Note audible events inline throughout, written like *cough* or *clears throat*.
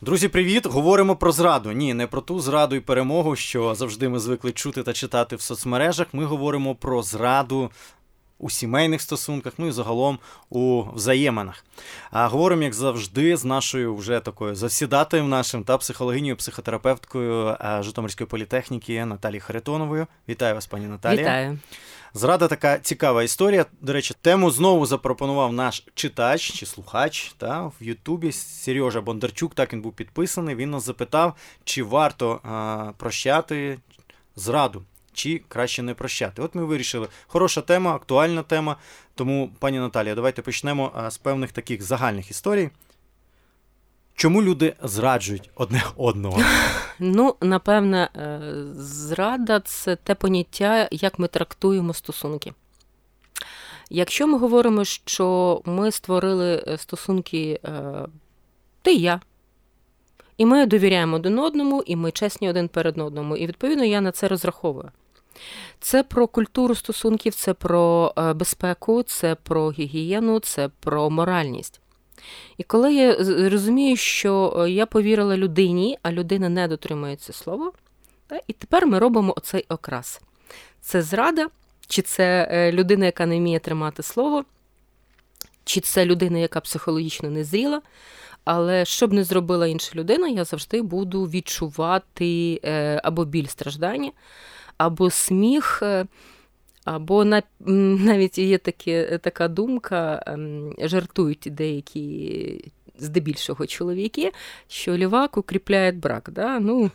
Друзі, привіт! Говоримо про зраду. Ні, не про ту зраду і перемогу, що завжди ми звикли чути та читати в соцмережах. Ми говоримо про зраду у сімейних стосунках, ну і загалом у взаєминах. А говоримо, як завжди, з нашою вже такою завсідатою нашим та психологинею, психотерапевткою Житомирської політехніки Наталією Харитоновою. Вітаю вас, пані Наталія. Вітаю. Зрада така цікава історія. До речі, тему знову запропонував наш читач чи слухач та в Ютубі Сережа Бондарчук. Так він був підписаний. Він нас запитав, чи варто а, прощати зраду чи краще не прощати. От ми вирішили. Хороша тема, актуальна тема. Тому, пані Наталія, давайте почнемо з певних таких загальних історій. Чому люди зраджують одне одного? *laughs* Ну, напевне, е, зрада це те поняття, як ми трактуємо стосунки. Якщо ми говоримо, що ми створили е, стосунки е, ти і я, і ми довіряємо один одному, і ми чесні один перед одному, і відповідно я на це розраховую. Це про культуру стосунків, це про безпеку, це про гігієну, це про моральність. І коли я розумію, що е, я повірила людині, а людина не дотримується слова, і тепер ми робимо оцей окрас. Це зрада, чи це е, людина, яка не вміє тримати слово, чи це людина, яка психологічно не зріла. Але що б не зробила інша людина, я завжди буду відчувати або біль страждання, або сміх, е, або *laughs* навіть є такі, така думка, ем, жартують деякі. Здебільшого чоловіки, що лівак укріпляє брак. Да? Ну,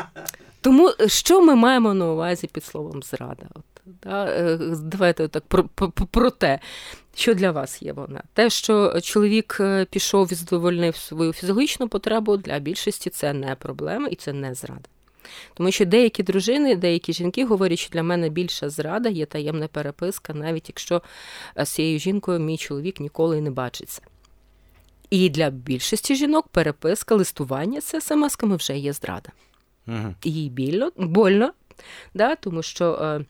*laughs* Тому що ми маємо на увазі під словом зрада? От, да? Е, давайте так про, про, про те, що для вас є вона. Те, що чоловік е, пішов і задовольнив свою фізіологічну потребу, для більшості це не проблема і це не зрада. Тому що деякі дружини, деякі жінки говорять, що для мене більша зрада є таємна переписка, навіть якщо е, з цією жінкою мій чоловік ніколи не бачиться. І для більшості жінок переписка, листування це смс-ками вже є зрада. Угу. Їй більно, больно, да, тому що е,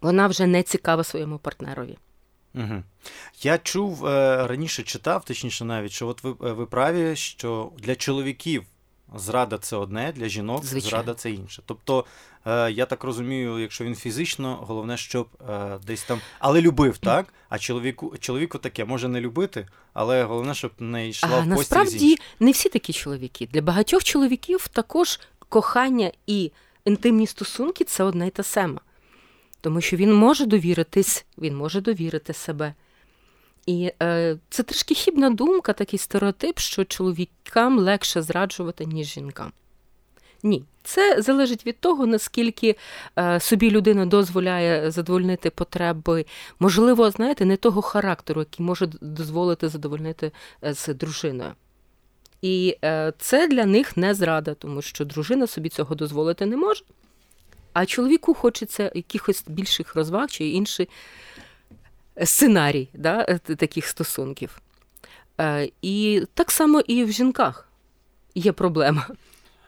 вона вже не цікава своєму партнерові. Угу. Я чув е, раніше читав, точніше, навіть, що от ви, е, ви праві, що для чоловіків Зрада це одне, для жінок Звичайно. зрада це інше. Тобто, е, я так розумію, якщо він фізично, головне, щоб е, десь там. Але любив, так? А чоловіку чоловіку таке може не любити, але головне, щоб не йшла а, в постіль Насправді не всі такі чоловіки. Для багатьох чоловіків також кохання і інтимні стосунки це одне й те саме. Тому що він може довіритись, він може довірити себе. І е, це трішки хібна думка, такий стереотип, що чоловікам легше зраджувати, ніж жінкам. Ні, це залежить від того, наскільки е, собі людина дозволяє задовольнити потреби, можливо, знаєте, не того характеру, який може дозволити задовольнити е, з дружиною. І е, це для них не зрада, тому що дружина собі цього дозволити не може. А чоловіку хочеться якихось більших розваг чи інших сценарій да, е, таких стосунків. Е, і так само і в жінках є проблема.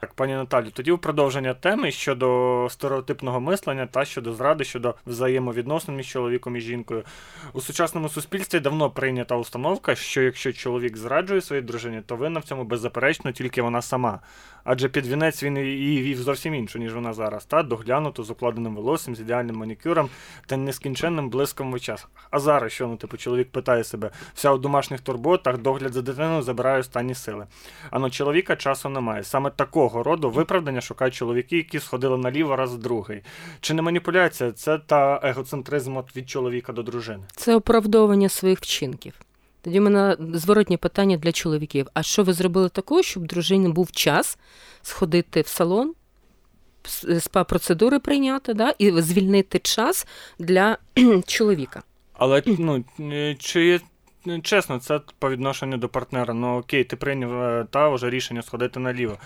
Так, пані Наталі, тоді у продовження теми щодо стереотипного мислення та щодо зради, щодо взаємовідносин між чоловіком і жінкою. У сучасному суспільстві давно прийнята установка, що якщо чоловік зраджує своїй дружині, то винна в цьому беззаперечно тільки вона сама. Адже під вінець він її вів зовсім іншу, ніж вона зараз, та доглянуто з укладеним волоссям, з ідеальним манікюром та нескінченним блиском в очах. А зараз що ну, типу, чоловік питає себе, вся у домашніх турботах, догляд за дитиною забирає останні сили. А ну чоловіка часу немає. Саме такого роду виправдання шукають чоловіки, які сходили наліво раз в другий. Чи не маніпуляція? Це та егоцентризм від чоловіка до дружини? Це оправдовування своїх вчинків. Тоді в мене зворотні питання для чоловіків: а що ви зробили такого, щоб дружині був час сходити в салон, спа-процедури прийняти, да, і звільнити час для *clears throat* чоловіка? Але ну, чи чесно, це по відношенню до партнера. Ну окей, ти прийняв е, та вже рішення сходити наліво.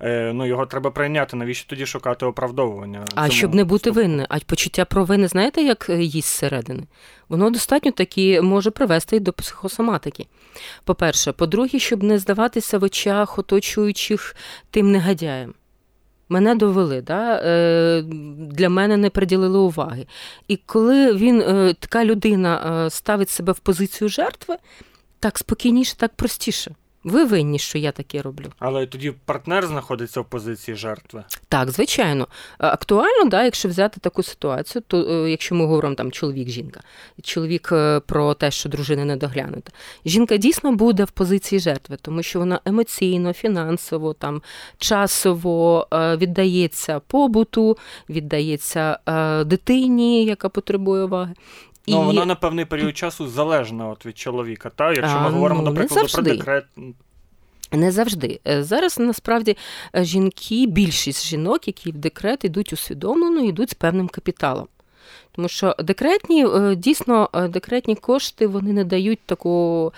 Е, ну його треба прийняти. Навіщо тоді шукати оправдовування? А цьому? щоб не бути винним, а почуття провини, знаєте, як е, їсть зсередини? Воно достатньо таки може привести до психосоматики. По-перше, по-друге, щоб не здаватися в очах оточуючих тим негодяєм. Мене довели, да? Е, для мене не приділили уваги. І коли він, така людина ставить себе в позицію жертви, так спокійніше, так простіше. Ви винні, що я таке роблю. Але тоді партнер знаходиться в позиції жертви. Так, звичайно. Актуально, да, якщо взяти таку ситуацію, то е, якщо ми говоримо там чоловік-жінка, чоловік е, про те, що дружина не доглянута, жінка дійсно буде в позиції жертви, тому що вона емоційно, фінансово, там часово е, віддається побуту, віддається дитині, яка потребує уваги. Ну, вона на певний період часу залежна от від чоловіка. Та? Якщо ми говоримо, ну, наприклад, про декрет. Не завжди. Е, зараз насправді е, жінки, більшість жінок, які в декрет йдуть усвідомлено, йдуть з певним капіталом. Тому що декретні, е, дійсно, декретні кошти вони не дають такого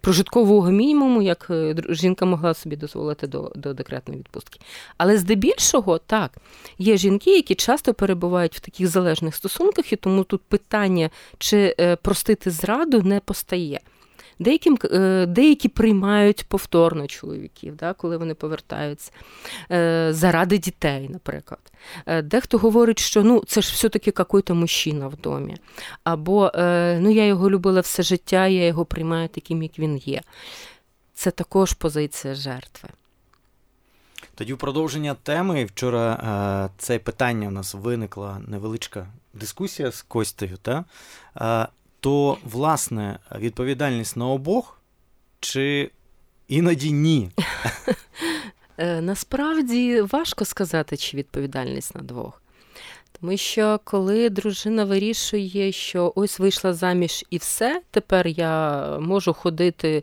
прожиткового мінімуму, як жінка могла собі дозволити до до декретної відпустки. Але здебільшого, так, є жінки, які часто перебувають в таких залежних стосунках, і тому тут питання, чи простити зраду, не постає. Деяким, е, Деякі приймають повторно чоловіків, да, коли вони повертаються е, заради дітей, наприклад. Е, дехто говорить, що ну, це ж все-таки якийсь мужчина в домі. Або ну, я його любила все життя, я його приймаю таким, як він є. Це також позиція жертви. Тоді в продовження теми вчора це питання у нас виникла невеличка дискусія з Костею. Та? То власне відповідальність на обох чи іноді ні? Е, насправді важко сказати, чи відповідальність на двох. Тому що коли дружина вирішує, що ось вийшла заміж і все, тепер я можу ходити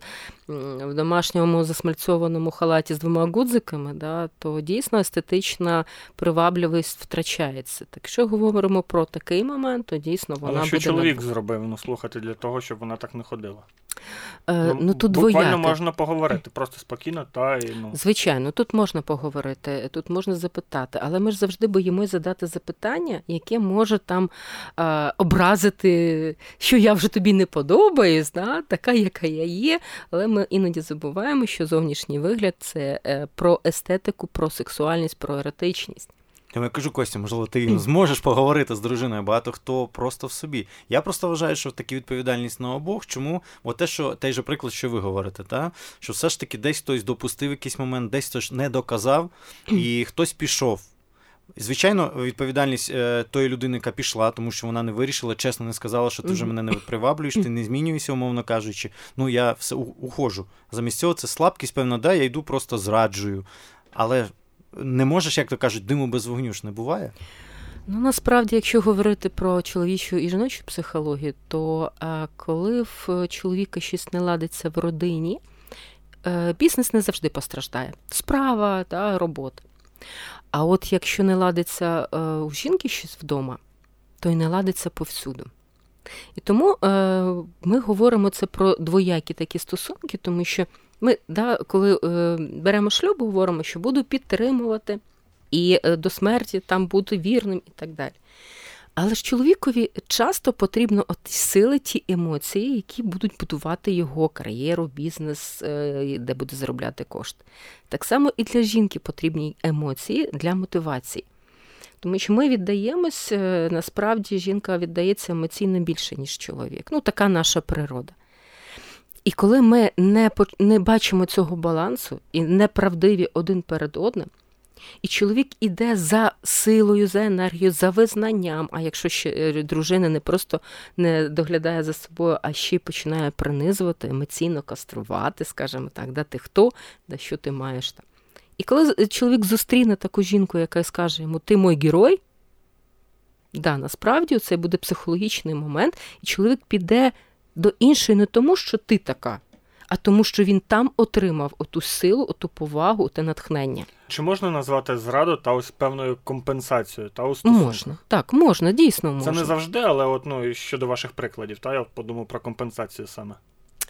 в домашньому засмальцьованому халаті з двома гудзиками, да, то дійсно естетична привабливість втрачається. Так що говоримо про такий момент, то дійсно вона Але що буде чоловік над... зробив ну слухати для того, щоб вона так не ходила. Е, ну, тут Буквально двояке. можна поговорити, просто спокійно та і ну. Звичайно, тут можна поговорити, тут можна запитати, але ми ж завжди боїмося задати запитання, яке може там е, образити, що я вже тобі не подобаюсь, да? така, яка я є. Але ми іноді забуваємо, що зовнішній вигляд це е, про естетику, про сексуальність, про еротичність. Я кажу, Костя, можливо, ти зможеш поговорити з дружиною, багато хто просто в собі. Я просто вважаю, що такі відповідальність на обох. Чому? Бо те, що той же приклад, що ви говорите, та? що все ж таки десь хтось допустив якийсь момент, десь хтось не доказав, і хтось пішов. Звичайно, відповідальність е, тої людини, яка пішла, тому що вона не вирішила, чесно не сказала, що ти вже мене не приваблюєш, ти не змінюєшся, умовно кажучи. Ну я все ухожу. Замість цього це слабкість, певно, да, я йду просто зраджую. Але не можеш, як то кажуть, диму без вогню ж не буває. Ну, насправді, якщо говорити про чоловічу і жіночу психологію, то а, коли в чоловіка щось не ладиться в родині, е, бізнес не завжди постраждає. Справа та робота. А от якщо не ладиться е, у жінки щось вдома, то й не ладиться повсюду. І тому е, ми говоримо це про двоякі такі стосунки, тому що ми, да, коли е, беремо шлюб, говоримо, що буду підтримувати і до смерті там бути вірним і так далі. Але ж чоловікові часто потрібно от сили ті емоції, які будуть будувати його кар'єру, бізнес, е, де буде заробляти кошти. Так само і для жінки потрібні емоції для мотивації. Тому що ми віддаємось, е, насправді жінка віддається емоційно більше, ніж чоловік. Ну, така наша природа. І коли ми не не бачимо цього балансу і неправдиві один перед одним, і чоловік іде за силою, за енергією, за визнанням. А якщо ще е, дружина не просто не доглядає за собою, а ще й починає принизувати, емоційно каструвати, скажімо так, да ти хто, да що ти маєш там. І коли е, чоловік зустріне таку жінку, яка скаже йому Ти мой герой, да, насправді це буде психологічний момент, і чоловік піде до іншої не тому, що ти така, а тому, що він там отримав оту силу, оту повагу, те натхнення. Чи можна назвати зраду та ось певною компенсацією та у Можна, так, можна, дійсно можна. Це не завжди, але от ну щодо ваших прикладів, та я подумав про компенсацію саме.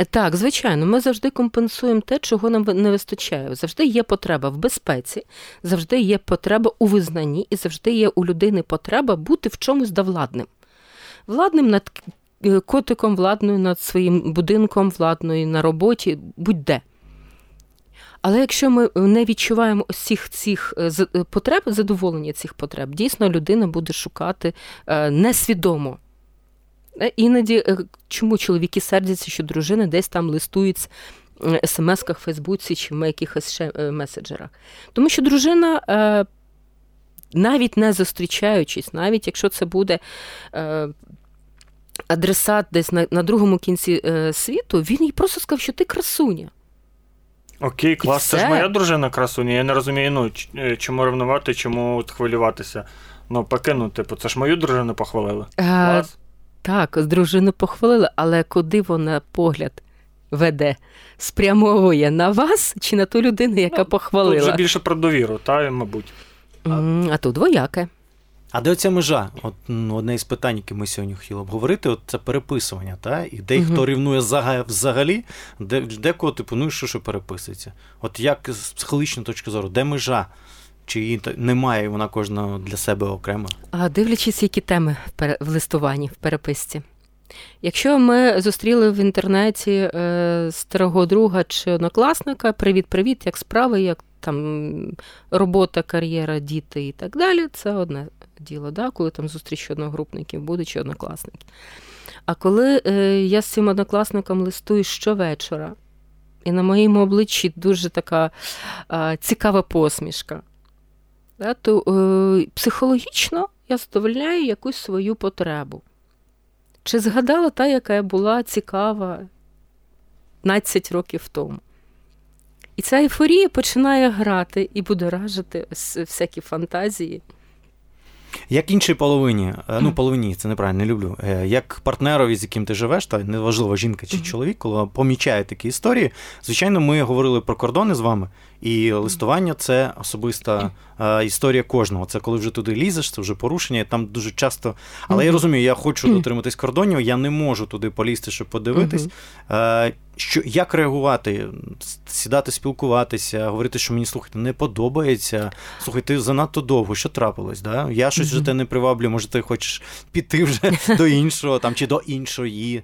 Так, звичайно, ми завжди компенсуємо те, чого нам не вистачає. Завжди є потреба в безпеці, завжди є потреба у визнанні, і завжди є у людини потреба бути в чомусь довладним. Владним над котиком владною над своїм будинком, владною на роботі, будь-де. Але якщо ми не відчуваємо всіх цих е, е, потреб, задоволення цих потреб, дійсно людина буде шукати несвідомо. Іноді чому чоловіки сердяться, що дружина десь там листують смс-ках, Фейсбуці чи в якихось ще е, меседжерах. Тому що дружина. Е, навіть не зустрічаючись, навіть якщо це буде е, адресат десь на на другому кінці е, світу, він їй просто сказав, що ти красуня. Окей, клас, це ж моя дружина красуня. Я не розумію, ну, е, чому ревнувати, чому хвилюватися. Ну, покину, типу, це ж мою дружину похвалили. Е, клас. Так, дружину похвалили, але куди вона погляд веде? Спрямовує на вас чи на ту людину, яка ну, похвалила? Тут вже більше про довіру, та, мабуть. А, а тут двояке. А де оця межа? От ну, одне із питань, які ми сьогодні хотіли обговорити, от це переписування, та? і де хто рівнує взагалі, де декого типу, ну і що що переписується? От як з психологічної точки зору, де межа? Чи її немає, вона кожна для себе окремо? А дивлячись, які теми в листуванні, в переписці. Якщо ми зустріли в інтернеті е, старого друга чи однокласника, привіт-привіт, як справи, як там робота, кар'єра, діти і так далі, це одне діло, да? коли там зустріч одногрупників буде чи однокласників. А коли е, я з цим однокласником листую щовечора, і на моєму обличчі дуже така цікава посмішка, да, то е, психологічно я задовольняю якусь свою потребу. Чи згадала та, яка була цікава 15 років тому? І ця ейфорія починає грати і будоражити всякі фантазії. Як іншій половині, е, ну половині це неправильно не люблю. Е, як партнерові, з яким ти живеш, та неважливо, жінка чи чоловік, коли помічає такі історії. Звичайно, ми говорили про кордони з вами, і листування це особиста е, історія кожного. Це коли вже туди лізеш, це вже порушення. Там дуже часто. Але я розумію, я хочу дотриматись кордонів, я не можу туди полізти, щоб подивитись. Що як реагувати, сідати, спілкуватися, говорити, що мені слухайте, не подобається. Слухай, ти занадто довго, що трапилось? Да? Я щось вже те не приваблю, може, ти хочеш піти вже *laughs* до іншого там чи до іншої.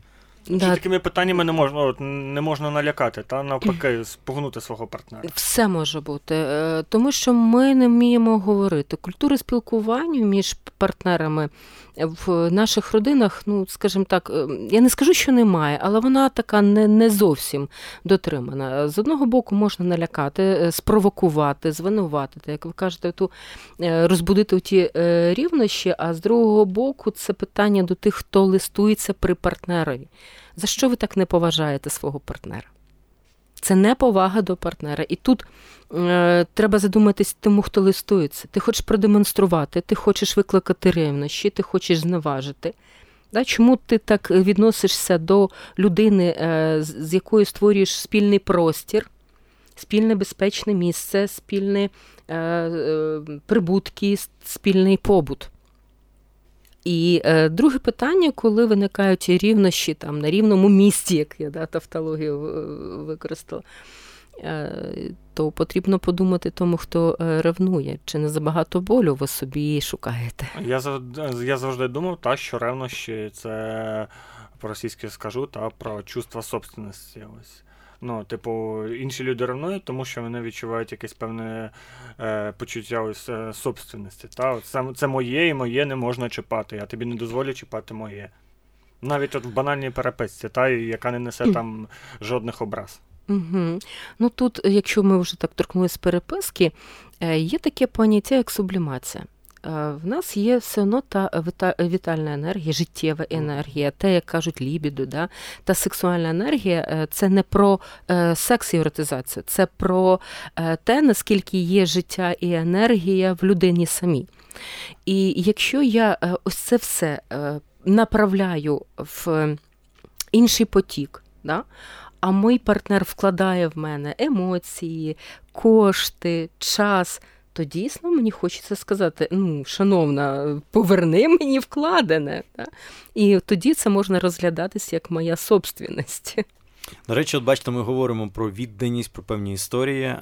Да. Такими питаннями не можна от, не можна налякати, та навпаки, спугнути свого партнера. Все може бути, е, тому що ми не вміємо говорити. Культури спілкування між партнерами в наших родинах, ну скажімо так, е, я не скажу, що немає, але вона така не не зовсім дотримана. З одного боку, можна налякати, е, спровокувати, звинуватити, як ви кажете, ту розбудити ті рівнощі. А з другого боку, це питання до тих, хто листується при партнерові. За що ви так не поважаєте свого партнера? Це не повага до партнера. І тут е, треба задуматись тому, хто листується. Ти хочеш продемонструвати, ти хочеш викликати ревнощі, ти хочеш зневажити. Да? Чому ти так відносишся до людини, е, з якою створюєш спільний простір, спільне безпечне місце, спільні е, е, прибутки, спільний побут? І е, друге питання, коли виникають рівнощі там на рівному місці, як я да, тавтологію використала, е, то потрібно подумати тому, хто е, ревнує, чи не забагато болю ви собі шукаєте. Я я завжди думав, та, що ревнощі це по-російськи скажу, та про чувство собственності. Ось. Ну, типу, інші люди ревнують, тому що вони відчувають якесь певне е, почуття ось е, собственності. Та? От це, це моє і моє не можна чіпати. Я тобі не дозволю чіпати моє. Навіть от в банальній переписці, та, яка не несе там жодних образ. Угу. Ну тут, якщо ми вже так торкнулися переписки, е, є таке поняття, як сублімація. Е, в нас є все одно та вітальна енергія, життєва енергія, те, як кажуть, лібіду, да? та сексуальна енергія е, це не про е, секс і еротизацію, це про те, наскільки є життя і енергія в людині самій. І якщо я ось це все направляю в інший потік, да? а мій партнер вкладає в мене емоції, кошти, час то дійсно мені хочеться сказати: ну, шановна, поверни мені вкладене. Так? І тоді це можна розглядатися як моя собственність. До речі, от бачите, ми говоримо про відданість, про певні історії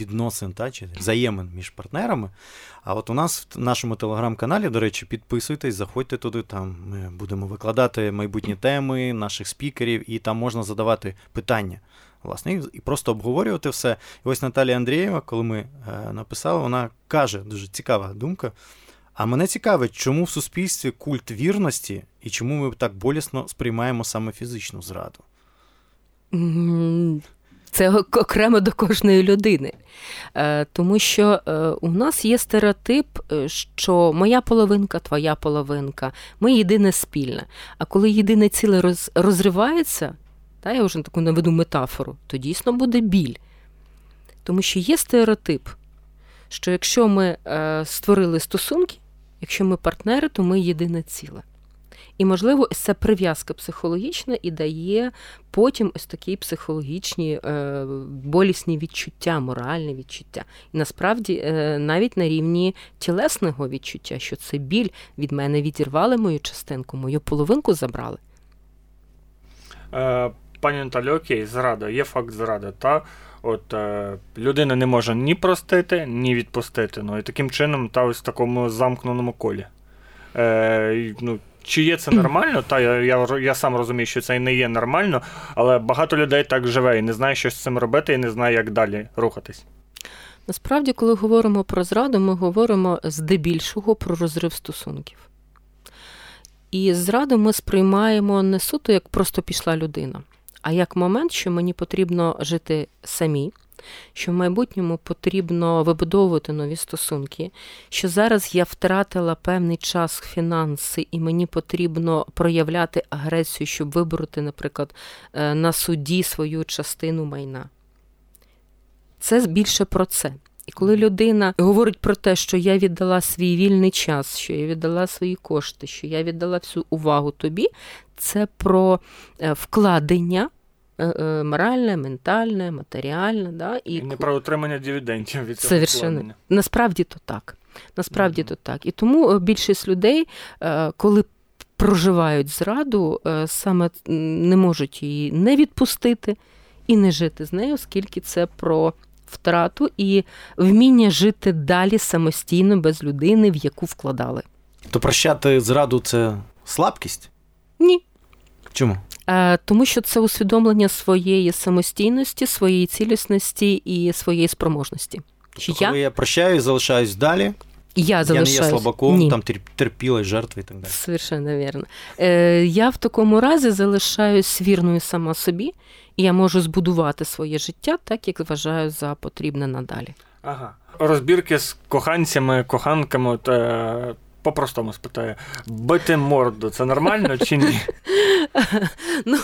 відносин та, чи взаємин між партнерами. А от у нас в нашому телеграм-каналі, до речі, підписуйтесь, заходьте туди, там ми будемо викладати майбутні теми наших спікерів, і там можна задавати питання власне, і просто обговорювати все. І ось Наталія Андрієва, коли ми е, написали, вона каже, дуже цікава думка. А мене цікавить, чому в суспільстві культ вірності і чому ми так болісно сприймаємо саме фізичну зраду? Це окремо до кожної людини. Е, тому що е, у нас є стереотип, що моя половинка, твоя половинка, ми єдине спільне. А коли єдине ціле розривається, та, я вже таку наведу метафору, то дійсно буде біль. Тому що є стереотип, що якщо ми створили стосунки, якщо ми партнери, то ми єдине ціле. І, можливо, ось ця прив'язка психологічна і дає потім ось такі психологічні е, болісні відчуття, моральні відчуття. І насправді е, навіть на рівні тілесного відчуття, що це біль від мене відірвали мою частинку, мою половинку забрали. Е, Пані Наталі, окей, зрада, є факт зради. Та от е, людина не може ні простити, ні відпустити. Ну і таким чином, та ось в такому замкненому колі. Е, ну, чи є це *clears throat* нормально? Та я, я я, сам розумію, що це не є нормально, але багато людей так живе і не знає, що з цим робити, і не знає, як далі рухатись. Насправді, коли говоримо про зраду, ми говоримо здебільшого про розрив стосунків. І зраду ми сприймаємо не суто, як просто пішла людина, а як момент, що мені потрібно жити самі, що в майбутньому потрібно вибудовувати нові стосунки, що зараз я втратила певний час фінанси, і мені потрібно проявляти агресію, щоб вибороти, наприклад, е, на суді свою частину майна. Це більше про це. І коли людина говорить про те, що я віддала свій вільний час, що я віддала свої кошти, що я віддала всю увагу тобі, це про е, вкладення Е, е, моральне, ментальне, матеріальне. Да? І, і не про отримання дивідендів від цього Совершенно. Насправді то так. Насправді mm-hmm. то так. І тому більшість людей, коли проживають зраду, саме не можуть її не відпустити і не жити з нею, оскільки це про втрату і вміння жити далі самостійно без людини, в яку вкладали. То прощати зраду це слабкість? Ні. Чому? Е, тому що це усвідомлення своєї самостійності, своєї цілісності і своєї спроможності. Тобто, коли я, я прощаю, залишаюсь далі. Я залишаюсь. Я не є слабаком, Ні. там терпілою жертвою і так далі. Совершенно вірно. Е, Я в такому разі залишаюсь вірною сама собі, і я можу збудувати своє життя так, як вважаю за потрібне надалі. Ага. Розбірки з коханцями, коханками. Е, по-простому спитаю, бити морду це нормально чи ні? Ну,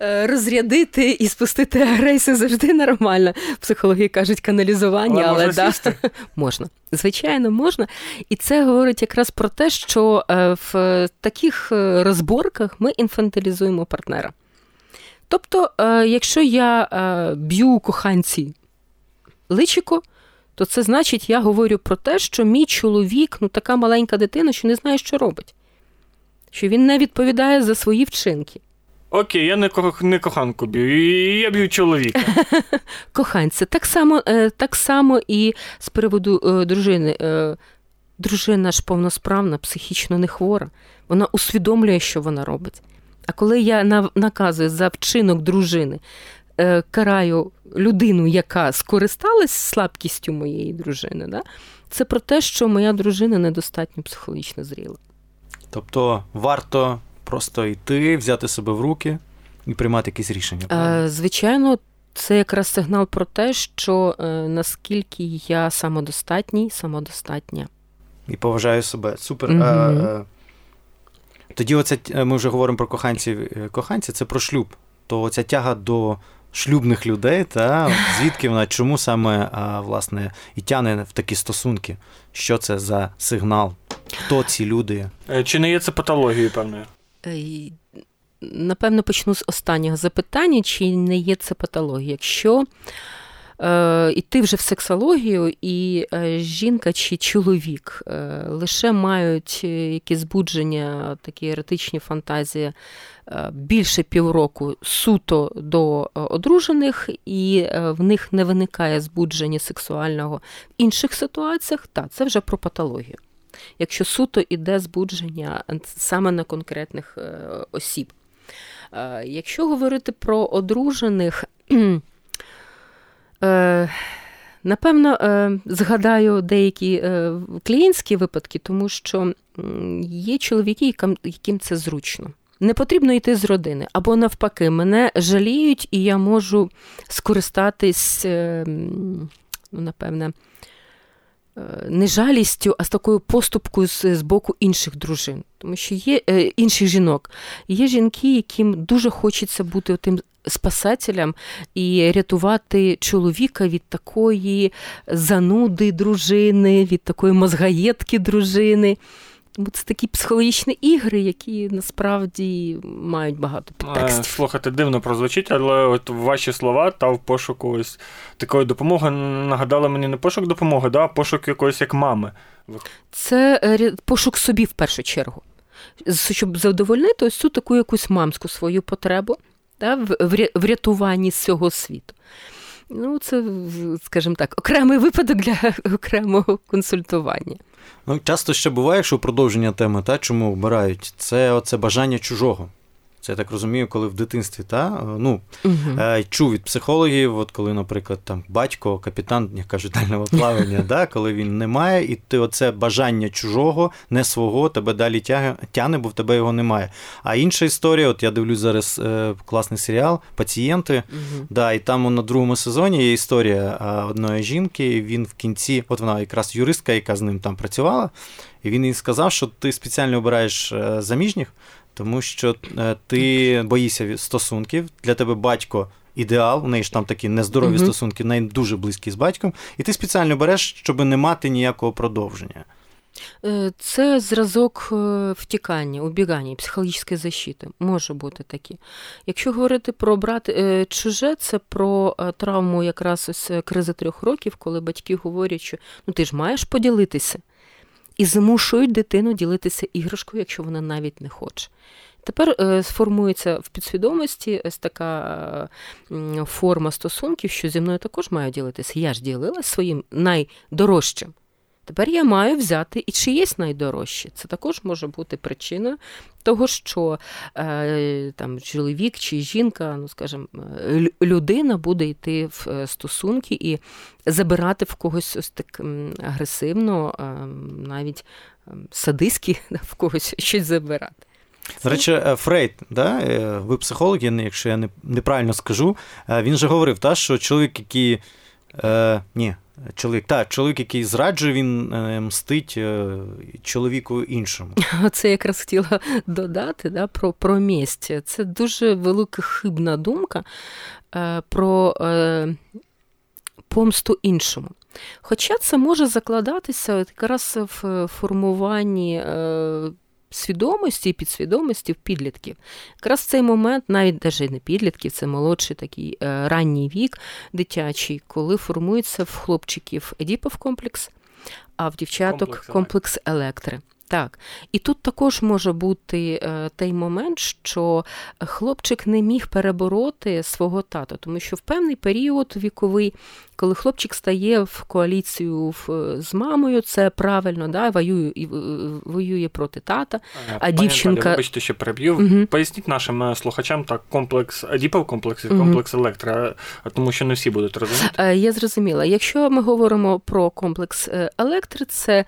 е, Розрядити і спустити агресію завжди нормально. Психологи кажуть каналізування, але, але да, *laughs* можна. Звичайно, можна. І це говорить якраз про те, що е, в таких е, розборках ми інфантилізуємо партнера. Тобто, якщо я б'ю коханці личико, то це значить, я говорю про те, що мій чоловік, ну така маленька дитина, що не знає, що робить, що він не відповідає за свої вчинки. Окей, я не кох... не коханку б'ю, я б'ю чоловіка. *laughs* Коханці, так само е, так само і з приводу е, дружини. Е, дружина ж повносправна, психічно не хвора. Вона усвідомлює, що вона робить. А коли я наказую за вчинок дружини караю людину, яка скористалась слабкістю моєї дружини, да? це про те, що моя дружина недостатньо психологічно зріла. Тобто варто просто йти, взяти себе в руки і приймати якісь рішення. Е, правильно? Звичайно, це якраз сигнал про те, що е, наскільки я самодостатній, самодостатня. І поважаю себе. Супер. Угу. А, тоді, оце ми вже говоримо про коханців. Коханці це про шлюб. То ця тяга до шлюбних людей, та звідки вона, чому саме а, власне і тяне в такі стосунки? Що це за сигнал? Хто ці люди? Е, чи не є це патологією певною? Е, напевно, почну з останнього запитання, чи не є це патологія? Якщо е, іти вже в сексологію, і е, жінка чи чоловік е, лише мають е, якісь збудження, такі еретичні фантазії Е, більше півроку суто до е, одружених, і е, в них не виникає збудження сексуального в інших ситуаціях, так, це вже про патологію. Якщо суто іде збудження саме на конкретних осіб. Якщо говорити про одружених, напевно, згадаю деякі клієнтські випадки, тому що є чоловіки, яким це зручно не потрібно йти з родини. Або навпаки, мене жаліють, і я можу скористатись, ну, напевне, е, не жалістю, а з такою поступкою з, з боку інших дружин. Тому що є е, інших жінок. Є жінки, яким дуже хочеться бути тим спасателям і рятувати чоловіка від такої зануди дружини, від такої мозгаєтки дружини. Тому це такі психологічні ігри, які насправді мають багато підтекстів. Слухайте, дивно прозвучить, але от ваші слова та в пошуку ось такої допомоги нагадали мені не пошук допомоги, да, а пошук якоїсь як мами. Це е, пошук собі в першу чергу. Щоб задовольнити ось цю таку якусь мамську свою потребу да, в врятуванні з цього світу. Ну, це, скажімо так, окремий випадок для *laughs* окремого консультування. Ну, Часто ще буває, що продовження теми, та, чому вбирають, це оце бажання чужого. Це я так розумію, коли в дитинстві та ну угу. чув від психологів, от коли, наприклад, там батько, капітан, як кажуть, дальнього плавання, *laughs* да, коли він не має, і ти оце бажання чужого, не свого, тебе далі тяне, бо в тебе його немає. А інша історія, от я дивлюсь зараз е, класний серіал Пацієнти. Угу. да, І там на другому сезоні є історія одної жінки. і Він в кінці, от вона якраз юристка, яка з ним там працювала, і він їй сказав, що ти спеціально обираєш е, заміжніх тому що е, ти боїшся стосунків, для тебе батько. Ідеал, у неї ж там такі нездорові uh-huh. стосунки, неї дуже близькі з батьком, і ти спеціально береш, щоб не мати ніякого продовження. Е, це зразок е, втікання, убігання, психологічної защити. Може бути такі. Якщо говорити про брати чуже, це про травму якраз ось кризи трьох років, коли батьки говорять, що ну ти ж маєш поділитися і змушують дитину ділитися іграшкою, якщо вона навіть не хоче. Тепер е, сформується в підсвідомості ось така форма стосунків, що зі мною також маю ділитися. Я ж ділилася своїм найдорожчим. Тепер я маю взяти і чиєсь найдорожче. Це також може бути причиною того, що е, там чоловік чи жінка, ну скажімо, е, людина буде йти в е, стосунки і забирати в когось ось так агресивно, е, навіть садистськи *laughs* в когось щось забирати. До речі, Фрейд, да, ви психолог, якщо я неправильно скажу, він же говорив, та, що чоловік, який. Е, Ні, Чоловік, так, чоловік, який зраджує, він е, мстить е, чоловіку іншому. *laughs* Це якраз хотіла додати да, про про місць. Це дуже велика хибна думка е, про помсту іншому. Хоча це може закладатися якраз в формуванні свідомості і підсвідомості в підлітків. Якраз цей момент, навіть навіть не підлітків, це молодший такий е, ранній вік дитячий, коли формується в хлопчиків едіпов комплекс, а в дівчаток комплекс, комплекс електри. Так, і тут також може бути е, той момент, що хлопчик не міг перебороти свого тата, тому що в певний період віковий, коли хлопчик стає в коаліцію в, з мамою, це правильно, да, воює і воює проти тата. А Пані дівчинка. Вибачте, що переб'ю. Угу. Поясніть нашим е, слухачам так, комплекс Адіпов комплекс і комплекс угу. електро, тому що не всі будуть розуміти. Е, я зрозуміла. Якщо ми говоримо про комплекс електри, це.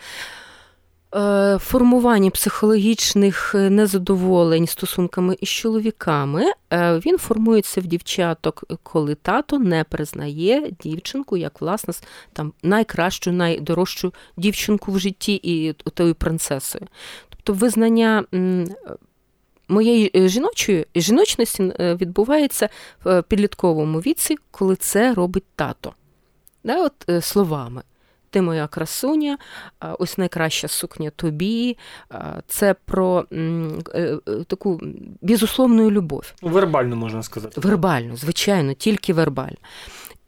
Е, формуванні психологічних е, незадоволень стосунками із чоловіками е, він формується в дівчаток, коли тато не признає дівчинку як власне там найкращу, найдорожчу дівчинку в житті і тою принцесою. Тобто визнання. Моєї жіночої жіночності відбувається в підлітковому віці, коли це робить тато. Да, от Словами ти моя красуня, ось найкраща сукня тобі. Це про е, е, таку безусловну любов. Ну, вербально можна сказати. Вербально, звичайно, тільки вербально.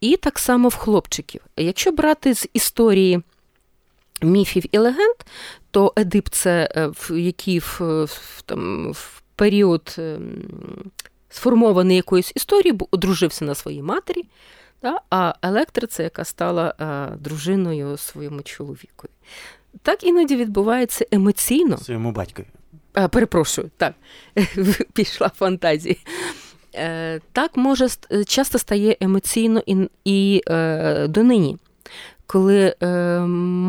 І так само в хлопчиків. Якщо брати з історії міфів і легенд, то Едип це е, який в, в, там, в період ем, сформований якоюсь історією, одружився на своїй матері. Да? А Електра це яка стала а, е, дружиною своєму чоловікові. Так іноді відбувається емоційно. Своєму батькові. А, е, Перепрошую, так, *laughs* пішла фантазія. Е, Так може часто стає емоційно і і е, донині. коли е,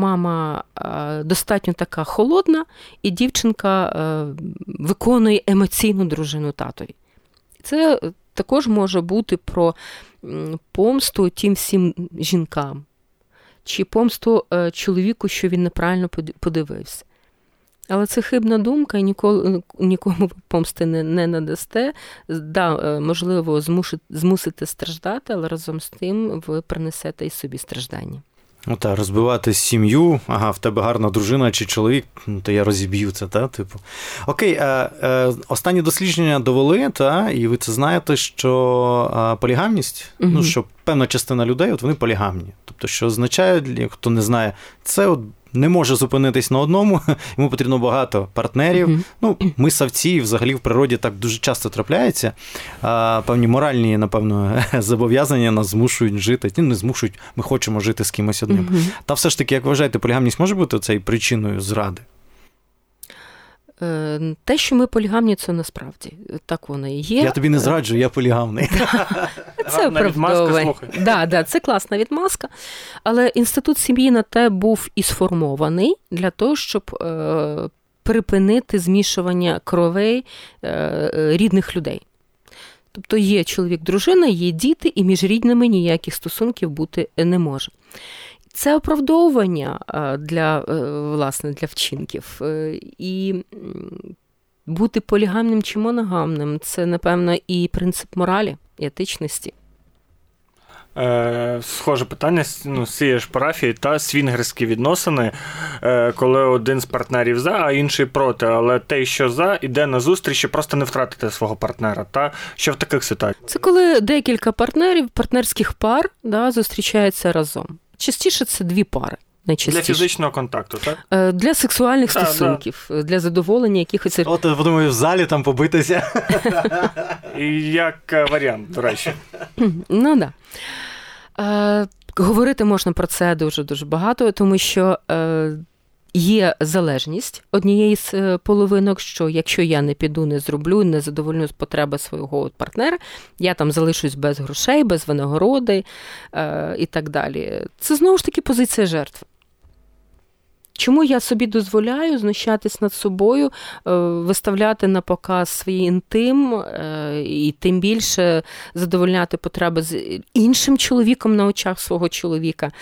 мама е, достатньо така холодна, і дівчинка е, виконує емоційну дружину татові. Це також може бути про помсту тим всім жінкам, чи помсту е, чоловіку, що він неправильно подивився. Але це хибна думка, і ніколи нікому помсти не не надасте. Да, е, Можливо, змусите страждати, але разом з тим ви принесете і собі страждання. Ну так, розбивати сім'ю, ага, в тебе гарна дружина чи чоловік, ну то я розіб'ю це, та, типу. Окей, е, е, останні дослідження довели, та, і ви це знаєте, що е, полігамність, угу. ну, що певна частина людей, от вони полігамні. Тобто, що означає, хто не знає, це от не може зупинитись на одному, *laughs* йому потрібно багато партнерів. Mm-hmm. Ну, Ми савці, взагалі в природі так дуже часто трапляється. А, Певні моральні, напевно, *laughs* зобов'язання нас змушують жити. Ті не змушують, ми хочемо жити з кимось одним. Mm-hmm. Та все ж таки, як вважаєте, полігамність може бути цією причиною зради? Е, те, що ми полігамні, це насправді так воно і є. Я тобі не зраджу, я полігамний. *laughs* Це оправдовує. Да, да, Це класна відмазка. Але інститут сім'ї на те був і сформований для того, щоб е, припинити змішування кровей е, рідних людей. Тобто є чоловік, дружина, є діти, і між рідними ніяких стосунків бути не може. Це оправдовування для е, власне, для вчинків. Е, і бути полігамним чи моногамним це, напевно, і принцип моралі і етичності. Е, Схоже питання ну, з цієї ж парафії та свінгерські відносини, е, коли один з партнерів за, а інший проти. Але той, що за, іде на зустріч і просто не втратити свого партнера. Та що в таких ситуаціях? Це коли декілька партнерів, партнерських пар да, зустрічаються разом. Частіше це дві пари. Для фізичного контакту, так? Е, для сексуальних да, стосунків, да. для задоволення якихось. От подумаю, в залі там побитися. І Як е, варіант, до речі. *clears throat* Ну так. Да. Е, говорити можна про це дуже дуже багато, тому що Є залежність однієї з е, половинок, що якщо я не піду, не зроблю, не задовольню потреби свого партнера, я там залишусь без грошей, без винагороди е, і так далі. Це знову ж таки позиція жертви. Чому я собі дозволяю знущатись над собою, е, виставляти на показ свій інтим е, і тим більше задовольняти потреби з іншим чоловіком на очах свого чоловіка?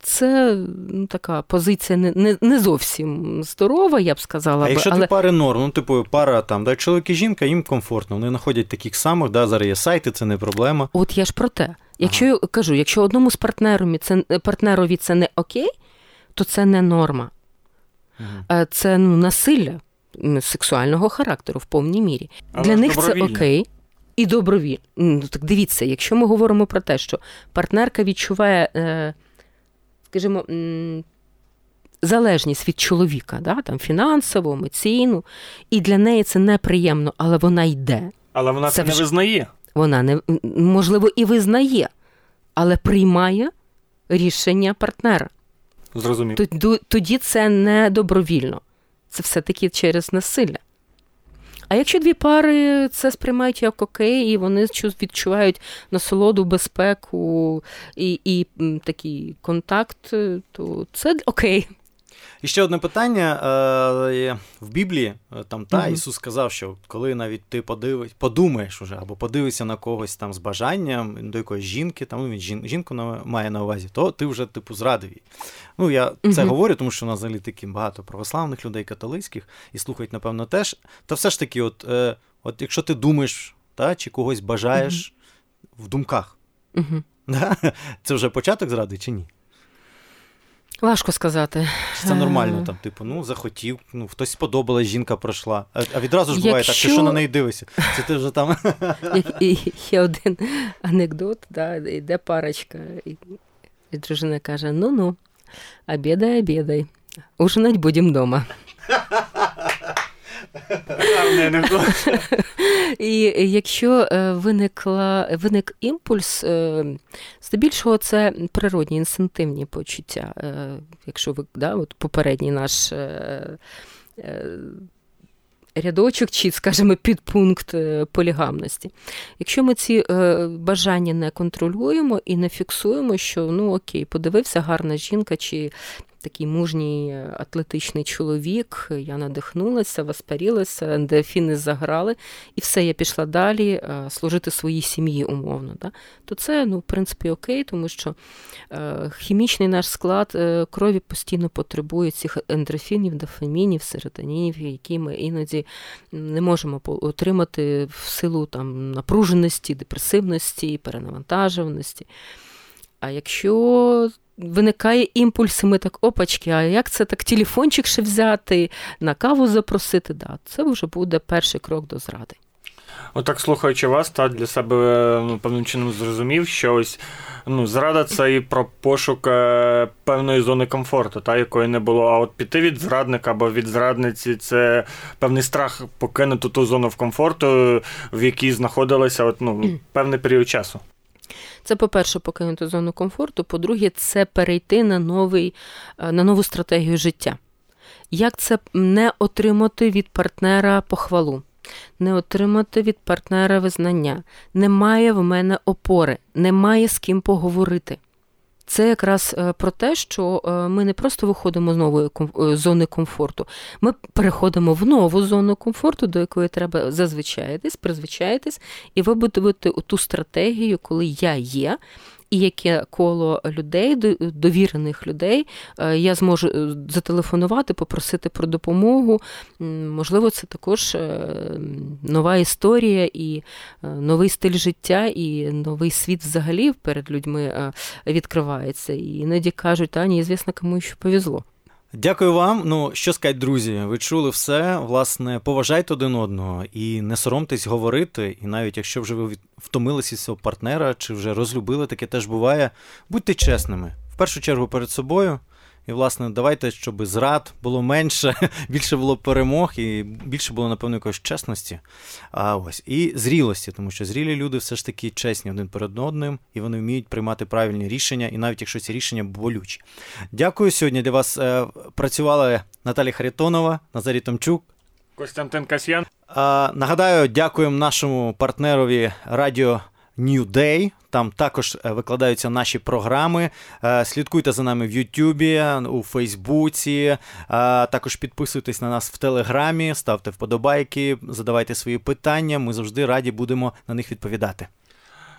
Це ну, така позиція не не, не зовсім здорова, я б сказала. А якщо але... ти пари норм, ну типу пара там, да, чоловік і жінка, їм комфортно, вони знаходять таких самих, да, зараз є сайти, це не проблема. От я ж про те. Якщо ага. я кажу, якщо одному з партнером це партнерові це не окей то це не норма. Угу. Це ну, насилля сексуального характеру в повній мірі. Але Для них це окей. І добровільно. Ну, так дивіться, якщо ми говоримо про те, що партнерка відчуває, е, скажімо, залежність від чоловіка, да, там, фінансово, емоційну, і для неї це неприємно, але вона йде. Але вона це, не визнає. Вона не можливо і визнає, але приймає рішення партнера. Зрозумів. Тоді це не добровільно, це все-таки через насилля. А якщо дві пари це сприймають як окей, і вони відчувають насолоду, безпеку і і такий контакт, то це окей. І ще одне питання. Е, в Біблії е, там та mm-hmm. Ісус сказав, що коли навіть ти подивиш, подумаєш уже, або подивишся на когось там з бажанням до якоїсь жінки, там ну, він жін, жінку має на увазі, то ти вже типу зрадив її. Ну я mm-hmm. це говорю, тому що у нас взагалі такі багато православних людей, католицьких, і слухають, напевно, теж. Та все ж таки, от е, от якщо ти думаєш, та, чи когось бажаєш mm-hmm. в думках, *laughs* да? це вже початок зради чи ні? Важко сказати. Це нормально, там, типу, ну, захотів, ну, хтось сподобалась, жінка пройшла. А, а відразу ж буває Якщо... так, ти що на неї дивишся? Це ти вже там. *laughs* Є один анекдот, да, йде парочка, і, і дружина каже: ну ну, обідай, обідай, ужинать будемо вдома. І якщо е, виникла, виник імпульс, е, здебільшого це природні інстинктивні почуття. Е, якщо ви да, от попередній наш рядочок чи, скажімо, підпункт полігамності. Якщо ми ці бажання не контролюємо і не фіксуємо, що ну окей, подивився гарна жінка чи такий мужній е, атлетичний чоловік. Я надихнулася, воспарілася, ендорфіни заграли, і все, я пішла далі е, служити своїй сім'ї умовно. Да? То це, ну, в принципі, окей, тому що е, хімічний наш склад крові постійно потребує цих ендорфінів, дофамінів, серотонінів, які ми іноді не можемо отримати в силу там, напруженості, депресивності, перенавантажуваності. А якщо виникає імпульс, ми так опачки, а як це так телефончик ще взяти, на каву запросити? Да, Це вже буде перший крок до зради. Отак, слухаючи вас, та для себе ну, певним чином зрозумів, що ось ну, зрада це і про пошук е, певної зони комфорту, та, якої не було. А от піти від зрадника або від зрадниці це певний страх покинути ту зону в комфорту, в якій знаходилися от, ну, певний період часу. Це, по-перше, покинути зону комфорту. По-друге, це перейти на новий, е, на нову стратегію життя. Як це не отримати від партнера похвалу, не отримати від партнера визнання? Немає в мене опори, немає з ким поговорити. Це якраз е, про те, що е, ми не просто виходимо з нової е, зони комфорту, ми переходимо в нову зону комфорту, до якої треба зазвичаєтесь, призвичаїтись і вибудувати ту стратегію, коли я є і яке коло людей, довірених людей, е, я зможу е, зателефонувати, попросити про допомогу. Можливо, це також е, нова історія і новий стиль життя, і новий світ взагалі перед людьми відкривається. І іноді кажуть, а неізвісно, кому ще повезло. Дякую вам. Ну що сказати, друзі, ви чули все. Власне, поважайте один одного і не соромтесь говорити. І навіть якщо вже ви втомилися свого партнера чи вже розлюбили, таке теж буває. Будьте чесними в першу чергу перед собою. І, власне, давайте, щоб зрад було менше, *laughs* більше було перемог і більше було, напевно, якоїсь чесності. А ось і зрілості, тому що зрілі люди все ж таки чесні один перед одним, і вони вміють приймати правильні рішення, і навіть якщо ці рішення болючі. Дякую. Сьогодні для вас е, працювала Наталія Харитонова, Назарій Томчук. Костянтин Касьян. Нагадаю, дякуємо нашому партнерові Радіо New Day. Там також е, викладаються наші програми. Е, слідкуйте за нами в Ютубі, у Фейсбуці. Е, також підписуйтесь на нас в Телеграмі, ставте вподобайки, задавайте свої питання. Ми завжди раді будемо на них відповідати.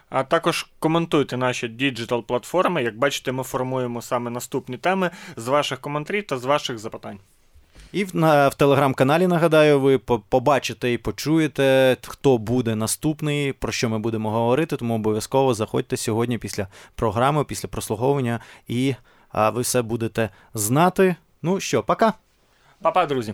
А також коментуйте наші digital платформи. Як бачите, ми формуємо саме наступні теми з ваших коментарів та з ваших запитань. І в, на, в телеграм-каналі, нагадаю, ви побачите і почуєте, хто буде наступний, про що ми будемо говорити. Тому обов'язково заходьте сьогодні після програми, після прослуховування, і а, ви все будете знати. Ну що, пока. Па-па, друзі.